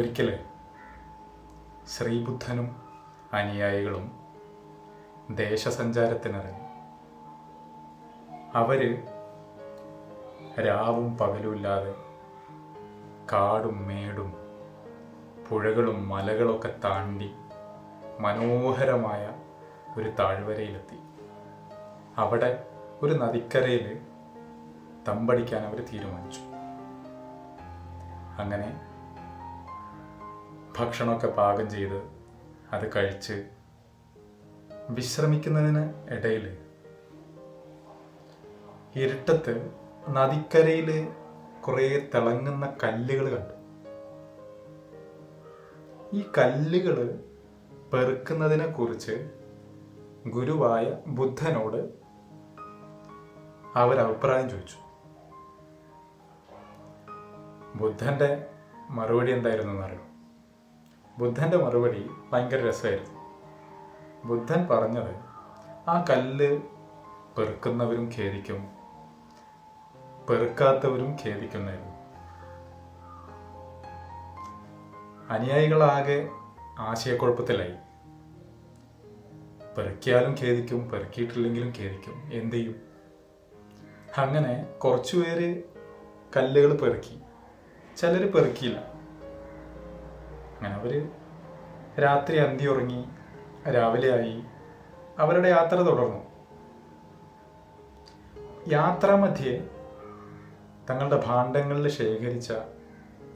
ഒരിക്കൽ ശ്രീബുദ്ധനും അനുയായികളും ദേശസഞ്ചാരത്തിനിറങ്ങി. അവർ രാവും പകലുമില്ലാതെ കാടും മേടും പുഴകളും മലകളൊക്കെ താണ്ടി മനോഹരമായ ഒരു താഴ്വരയിലെത്തി. അവിടെ ഒരു നദിക്കരയിൽ തമ്പടിക്കാൻ അവർ തീരുമാനിച്ചു. അങ്ങനെ ഭക്ഷണമൊക്കെ പാകം ചെയ്ത് അത് കഴിച്ച് വിശ്രമിക്കുന്നതിന് ഇടയിൽ ഇരുട്ടത്ത് നദിക്കരയിൽ കുറേ തിളങ്ങുന്ന കല്ലുകൾ കണ്ടു. ഈ കല്ലുകൾ പെറുക്കുന്നതിനെ കുറിച്ച് ഗുരുവായ ബുദ്ധനോട് അവർ അഭിപ്രായം ചോദിച്ചു. ബുദ്ധന്റെ മറുപടി എന്തായിരുന്നു എന്നറിയോ ബുദ്ധന്റെ മറുപടി ഭയങ്കര രസമായിരുന്നു. ബുദ്ധൻ പറഞ്ഞത് ആ കല്ല് പെറുക്കുന്നവരും ഖേദിക്കും പെറുക്കാത്തവരും ഖേദിക്കുന്നതായിരുന്നു അനുയായികളാകെ ആശയക്കുഴപ്പത്തിലായി. പെറുക്കിയാലും ഖേദിക്കും പെറുക്കിയിട്ടില്ലെങ്കിലും ഖേദിക്കും. എന്ത് ചെയ്യും? അങ്ങനെ കുറച്ചുപേര് കല്ലുകൾ പെറുക്കി. ചിലർ പെറുക്കിയില്ല. അങ്ങനെ അവർ രാത്രി അന്തി ഉറങ്ങി രാവിലെ ആയി. അവരുടെ യാത്ര തുടർന്നു. യാത്രാമധ്യേ തങ്ങളുടെ ഭാണ്ഡങ്ങളിൽ ശേഖരിച്ച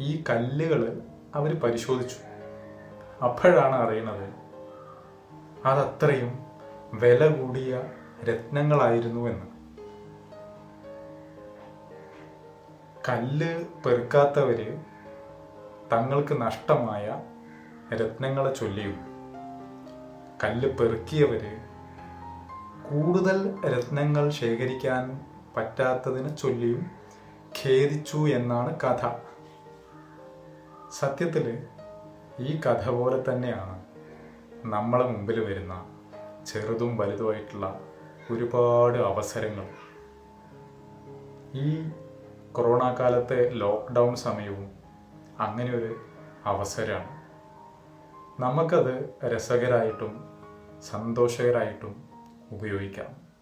ഈ കല്ലുകൾ അവർ പരിശോധിച്ചു. അപ്പോഴാണ് അറിയുന്നത് അതത്രയും വില കൂടിയ രത്നങ്ങളായിരുന്നു എന്ന്. കല്ല് പെറുക്കാത്തവര് തങ്ങൾക്ക് നഷ്ടമായ രത്നങ്ങളെ ചൊല്ലിയും കല്ല് പെറുക്കിയവര് കൂടുതൽ രത്നങ്ങൾ ശേഖരിക്കാൻ പറ്റാത്തതിനെ ചൊല്ലിയും ഖേദിച്ചു എന്നാണ് കഥ. സത്യത്തിൽ ഈ കഥ പോലെ തന്നെയാണ് നമ്മളെ മുമ്പിൽ വരുന്ന ചെറുതും വലുതുമായിട്ടുള്ള ഒരുപാട് അവസരങ്ങൾ. ഈ കൊറോണ കാലത്തെ ലോക്ക്ഡൗൺ സമയവും അങ്ങനെ ഒരു അവസരമാണ്. നമുക്കത് രസകരമായിട്ടും സന്തോഷകരമായിട്ടും ഉപയോഗിക്കാം.